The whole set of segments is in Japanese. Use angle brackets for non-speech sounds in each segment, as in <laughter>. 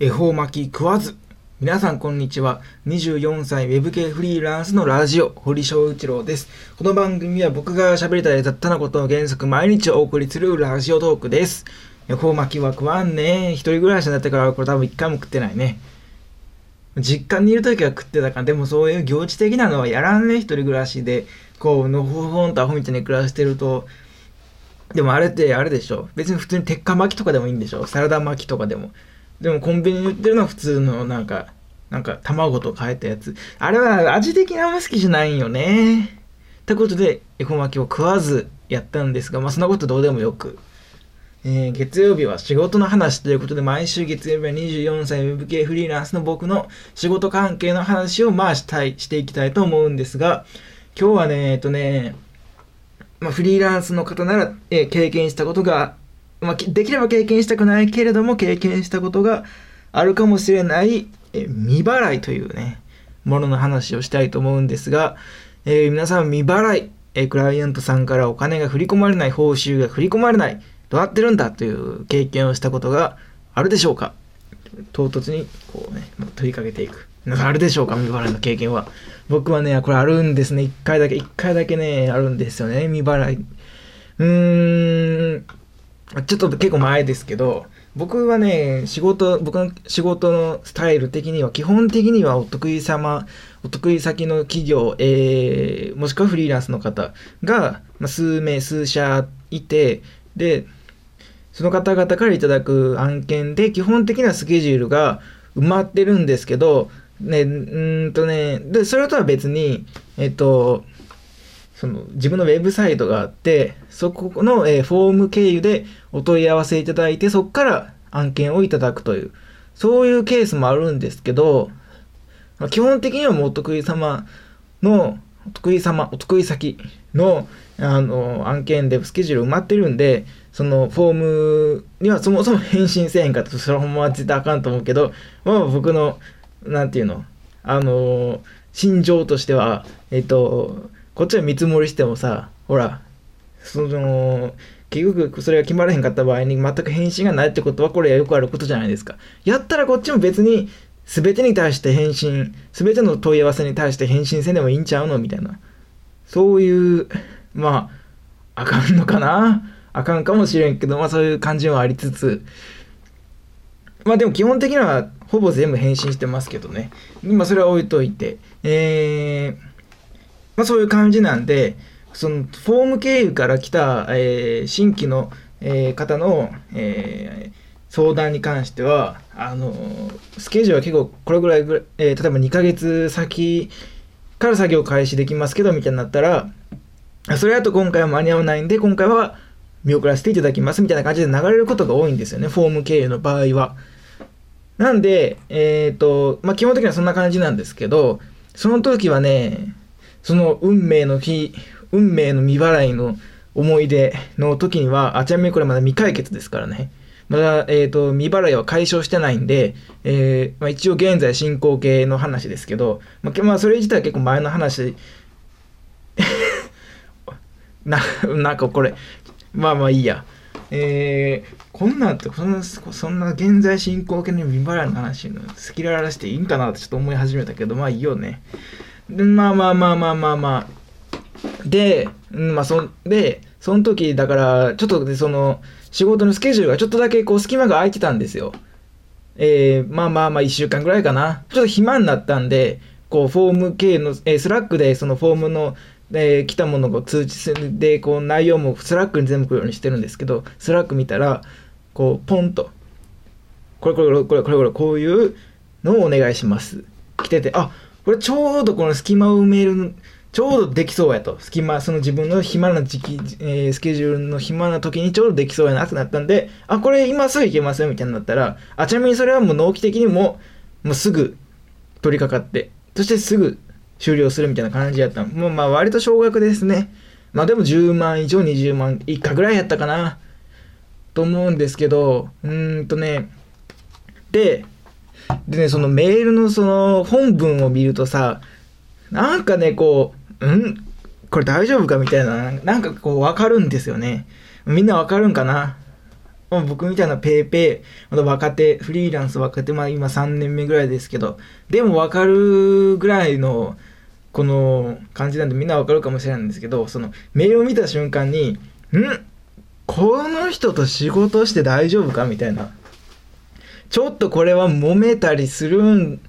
恵方巻き食わず。皆さんこんにちは。24歳ウェブ系フリーランスのラジオ、堀翔一郎です。この番組は僕が喋りたい雑多なことを原則毎日お送りするラジオトークです。恵方巻きは食わんね。一人暮らしになってからこれ多分一回も食ってないね。実家にいる時は食ってたから、でもそういう行事的なのはやらんね。一人暮らしで、こう、のほほんとアホみたいに暮らしてると、でもあれってあれでしょ別に普通に鉄火巻きとかでもいいんでしょサラダ巻きとかでも。でもコンビニに売ってるのは普通のなんか、なんか卵と変えたやつ。あれは味的にあんま好きじゃないんよね。ってことで、恵方巻きを食わずやったんですが、まあそんなことどうでもよく。えー月曜日は仕事の話ということで、毎週月曜日は24歳ウェブ系フリーランスの僕の仕事関係の話をまあしたい、していきたいと思うんですが、今日はね、えっとね、まあ、フリーランスの方なら、えー経験したことが、まあ、できれば経験したくないけれども経験したことがあるかもしれない、え未払いというねものの話をしたいと思うんですが、えー皆さん未払い、えークライアントさんからお金が振り込まれない報酬が振り込まれないどうなってるんだという経験をしたことがあるでしょうか。唐突にこうね問いかけていく。皆さんあるでしょうか未払いの経験は。僕はねこれあるんですね。1回だけ1回だけねあるんですよね未払い。うーん。ちょっと結構前ですけど僕はね仕事僕の仕事のスタイル的には基本的にはお得意様お得意先の企業、えーもしくはフリーランスの方が、まあ、数名数社いてでその方々からいただく案件で基本的なスケジュールが埋まってるんですけど、ね、うんとね、で、それとは別に、えっと、その自分のウェブサイトがあって、そこの、えーフォーム経由でお問い合わせいただいて、そこから案件をいただくという、そういうケースもあるんですけど、まあ基本的にはもうお得意様の、お得意様、お得意先のあの案件でスケジュール埋まってるんで、そのフォームにはそもそも返信せえへんかった、それはほんまは絶対あかんと思うけど、まあ僕の、なんていうの、あの、心情としては、えっと、こっちは見積もりしてもさ、ほら、その、結局それが決まらへんかった場合に全く返信がないってことはこれはよくあることじゃないですか。やったらこっちも別に全てに対して返信、全ての問い合わせに対して返信せんでもいいんちゃうのみたいな。そういう、まあ、あかんのかな？あかんかもしれんけど、まあそういう感じはありつつ、まあでも基本的にはほぼ全部返信してますけどね。まあそれは置いといて。えー、まあそういう感じなんで、そのフォーム経由から来た、えー新規の、えー方の、えー相談に関しては、あのスケジュールは結構これぐらいぐらい、えー例えば2ヶ月先から作業開始できますけどみたいになったら、それだと今回は間に合わないんで、今回は見送らせていただきますみたいな感じで流れることが多いんですよね、フォーム経由の場合は。なんで、えっ、と、まあ、基本的にはそんな感じなんですけど、その時はね、その運命の日、運命の未払いの思い出の時には、あ、ちなみにこれまだ未解決ですからね。まだ、えっ、と、未払いは解消してないんで、えーまあ、一応現在進行形の話ですけど、まあ、まあ、それ自体は結構前の話 <laughs> な、なんかこれ、まあまあいいや。えー、こんなんって、そんな、そんな現在進行形の未払いの話の好きららしていいんかなってちょっと思い始めたけど、まあいいよね。まあまあまあまあまあまあ。で、うんまあそん、で、その時、だから、ちょっとで、その、仕事のスケジュールがちょっとだけこう隙間が空いてたんですよ。えー、まあまあまあ1週間ぐらいかな。ちょっと暇になったんで、こう、フォーム系の、えー Slack でそのフォームの、えー来たものを通知で、こう、内容も Slack に全部来るようにしてるんですけど、 Slack 見たら、こう、ポンと、これこれこれこれこれこれこういうのをお願いします。来てて、あ、これちょうどこの隙間を埋める、ちょうどできそうやと。隙間、その自分の暇な時期、えースケジュールの暇な時にちょうどできそうやなってなったんで、あ、これ今すぐ行けますよみたいになったら、あ、ちなみにそれはもう納期的にも、もうすぐ取り掛かって、そしてすぐ終了するみたいな感じやったもうまあ割と少額ですね。まあでも10万以上20万以下ぐらいやったかな。と思うんですけど、うーんとね、で、でね、そのメールのその本文を見るとさ、なんかね、こう、ん？これ大丈夫かみたいな、なんかこう分かるんですよね。みんな分かるんかな、僕みたいなペーペー、まだ若手、フリーランス若手、まあ今3年目ぐらいですけど、でも分かるぐらいの、この感じなんでみんな分かるかもしれないんですけど、そのメールを見た瞬間に、ん？この人と仕事して大丈夫かみたいな。ちょっとこれは揉めたりするん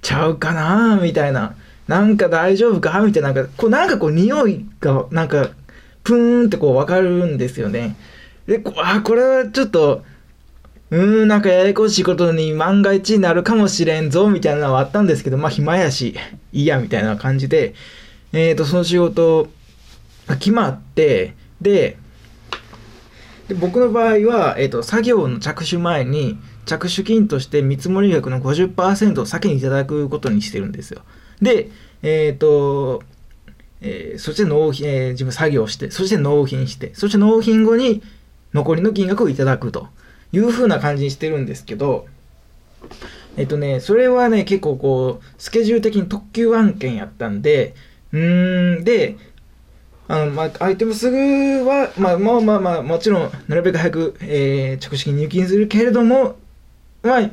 ちゃうかなみたいな。なんか大丈夫か？みたいな。なんか、こうなんかこう匂いが、なんか、プーンってこう分かるんですよね。で、こあ、これはちょっと、うーん、なんかややこしいことに万が一になるかもしれんぞ、みたいなのはあったんですけど、まあ暇やし、いいや、みたいな感じで、えっ、ー、と、その仕事、決まって、で、で僕の場合は、えーと、作業の着手前に着手金として見積もり額の50%を先にいただくことにしてるんですよ。で、えっ、ー、と、えー、そして納品、えー、自分作業して、そして納品して、そして納品後に残りの金額をいただくという風な感じにしてるんですけど、えっ、とね、それはね、結構こう、スケジュール的に特急案件やったんで、うーん、で、あの、まあ、アイテムすぐは、まあ、まあまあまあ、もちろん、なるべく早く、えー、着手金入金するけれども、まあ、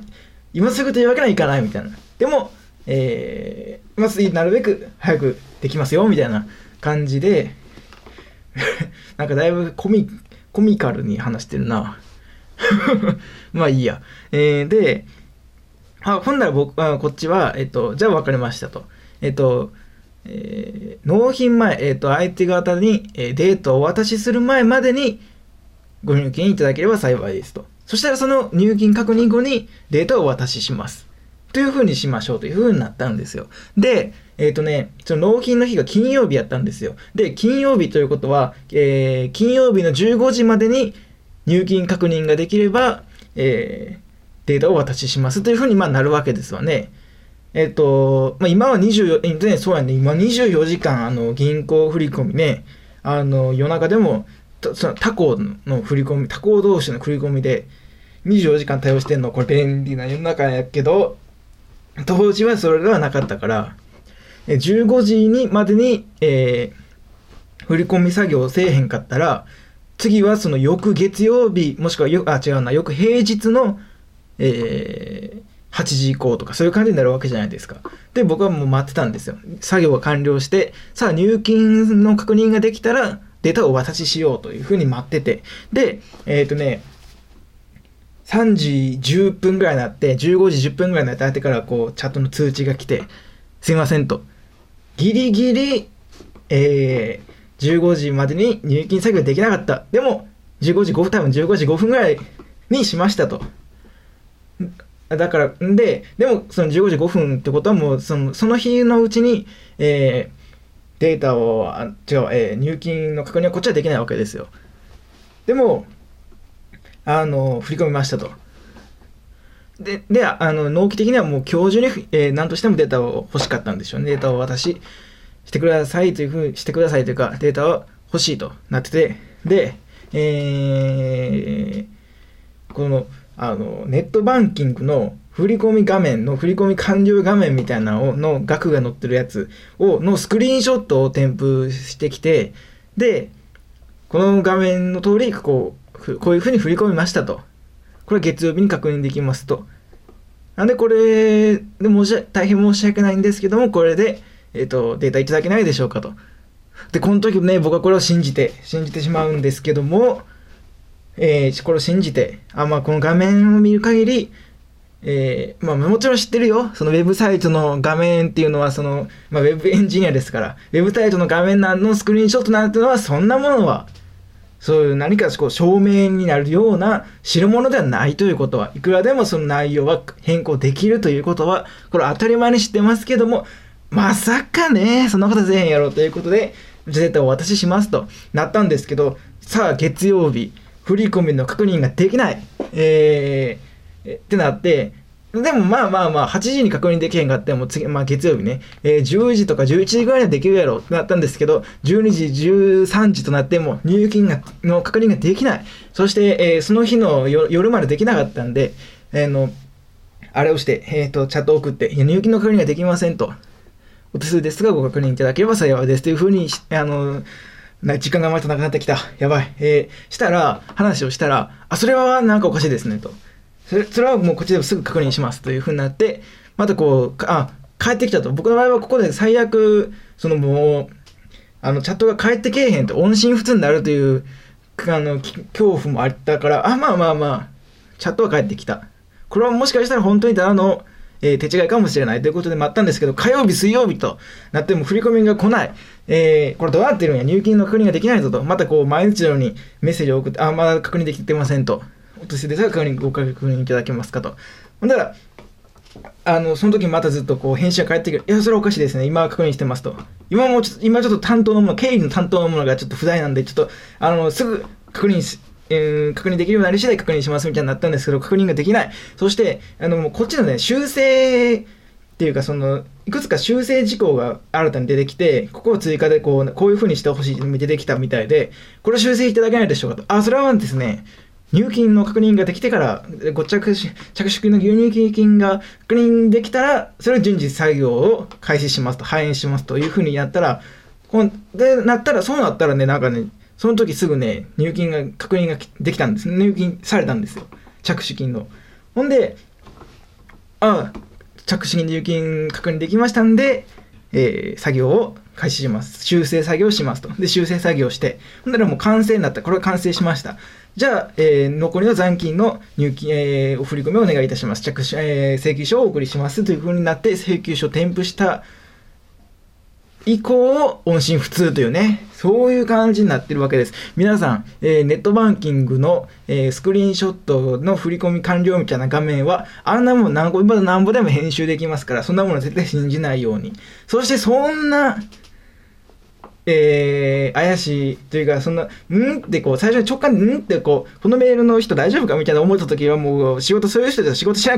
今すぐというわけにはいかないみたいな。でも、えー、まあ、なるべく早くできますよ、みたいな感じで、<laughs> なんかだいぶコミ、コミカルに話してるな。<laughs> まあいいや。えー、で、あ、ほんなら僕、あこっちは、えっと、じゃあ分かりましたと。えっと、えー、納品前、えーと、相手方に、え、デートをお渡しする前までにご入金いただければ幸いですと。そしたらその入金確認後にデータをお渡しします。というふうにしましょうというふうになったんですよ。で、えっ、ー、とね、その納品の日が金曜日やったんですよ。で、金曜日ということは、えー、金曜日の15時までに入金確認ができれば、えー、データをお渡ししますというふうにまあなるわけですわね。えっと、まあ、今は24、ね、そうやね、今24時間、あの、銀行振り込みね、あの、夜中でも、その他行の振り込み、他行同士の振り込みで、24時間対応してんの、これ便利な世の中やけど、当時はそれではなかったから、15時にまでに、えー、振り込み作業せえへんかったら、次はその翌月曜日、もしくはよ、あ、違うな、翌平日の、えー、8時以降とかそういう感じになるわけじゃないですか。で、僕はもう待ってたんですよ。作業が完了して、さあ入金の確認ができたらデータをお渡ししようというふうに待ってて、で、えっ、ー、とね、3時10分ぐらいになって、15時10分ぐらいになって相手からこうチャットの通知が来て、すいませんと。ギリギリ、えー、15時までに入金作業できなかった。でも、15時5分、多分15時5分ぐらいにしましたと。だから、んで、でも、その15時5分ってことはもう、その、その日のうちに、えー、データを、あ違う、えー、入金の確認はこっちはできないわけですよ。でも、あの、振り込みましたと。で、で、あの、納期的にはもう今日中に、えー、何としてもデータを欲しかったんでしょうね。データを私、ししてくださいというふうにしてくださいというか、データを欲しいとなってて、で、えー、この、あの、ネットバンキングの振込画面の振込完了画面みたいなのの額が載ってるやつを、のスクリーンショットを添付してきて、で、この画面の通り、こう、こういうふうに振り込みましたと。これ月曜日に確認できますと。なんでこれで申し大変申し訳ないんですけども、これで、えっ、ー、と、データいただけないでしょうかと。で、この時ね、僕はこれを信じて、信じてしまうんですけども、えー、これを信じて、あ、まあ、この画面を見る限り、えー、まあ、もちろん知ってるよ。そのウェブサイトの画面っていうのは、その、まあ、ウェブエンジニアですから、ウェブサイトの画面のスクリーンショットなんていうのは、そんなものは、そういう何かこう証明になるような代物ではないということは、いくらでもその内容は変更できるということは、これ当たり前に知ってますけども、まさかね、そんなことせえへんやろということで、絶対お渡ししますとなったんですけど、さあ月曜日、振り込みの確認ができない。えー、ってなって、でもまあまあまあ、8時に確認できへんかっても次、まあ月曜日ね、えー、10時とか11時ぐらいにはできるやろってなったんですけど、12時、13時となっても入金がの確認ができない。そして、えー、その日の夜までできなかったんで、えー、の、あれをして、えっ、と、チャットを送って、入金の確認ができませんと。お手数ですがご確認いただければ幸いですというふうに、あの、時間がまたなくなってきた。やばい。えー、したら、話をしたら、あ、それはなんかおかしいですね、と。それはもうこっちでもすぐ確認しますというふうになって、またこう、あ、帰ってきたと。僕の場合はここで最悪、そのもう、あの、チャットが帰ってけえへんと、音信不通になるという、あの、恐怖もあったから、あ、まあまあまあ、チャットは帰ってきた。これはもしかしたら本当にただの、えー、手違いかもしれないということで待ったんですけど、火曜日、水曜日となっても振り込みが来ない。えー、これどうなってるんや、入金の確認ができないぞと。またこう、毎日のようにメッセージを送って、あ、まだ確認できてませんと。お年ですが確認、ご確認いただけますかと。ほんだら、あの、その時またずっとこう、返信が返ってくる。いや、それおかしいですね。今確認してますと。今もちょっと、今ちょっと担当のもの、経理の担当のものがちょっと不在なんで、ちょっと、あの、すぐ確認し、えー、確認できるようになり次第確認しますみたいになったんですけど、確認ができない。そして、あの、こっちのね、修正っていうか、その、いくつか修正事項が新たに出てきて、ここを追加でこう、こういうふうにしてほしいって出てきたみたいで、これ修正いただけないでしょうかと。あ、それはですね、入金の確認ができてから、ご着着手金の牛乳金が確認できたら、それを順次作業を開始しますと、反映しますというふうにやったら、こんで、なったら、そうなったらね、なんかね、その時すぐね、入金が、確認ができたんです。入金されたんですよ。着手金の。ほんで、ああ、着手金入金確認できましたんで、えー、作業を開始します。修正作業しますと。で、修正作業して、ほんならもう完成になった。これは完成しました。じゃあ、えー、残りの残金の入金、えー、お振り込みをお願いいたします。着手、えー、請求書をお送りしますというふうになって、請求書を添付した以降、音信不通というね、そういう感じになってるわけです。皆さん、えー、ネットバンキングの、えー、スクリーンショットの振り込み完了みたいな画面は、あんなもん何個、ま何ぼでも編集できますから、そんなもの絶対信じないように。そしてそんな、えー、怪しいというか、そんな、んってこう、最初に直感で、んってこう、このメールの人大丈夫かみたいな思った時はもう、仕事、そういう人で仕事しないこと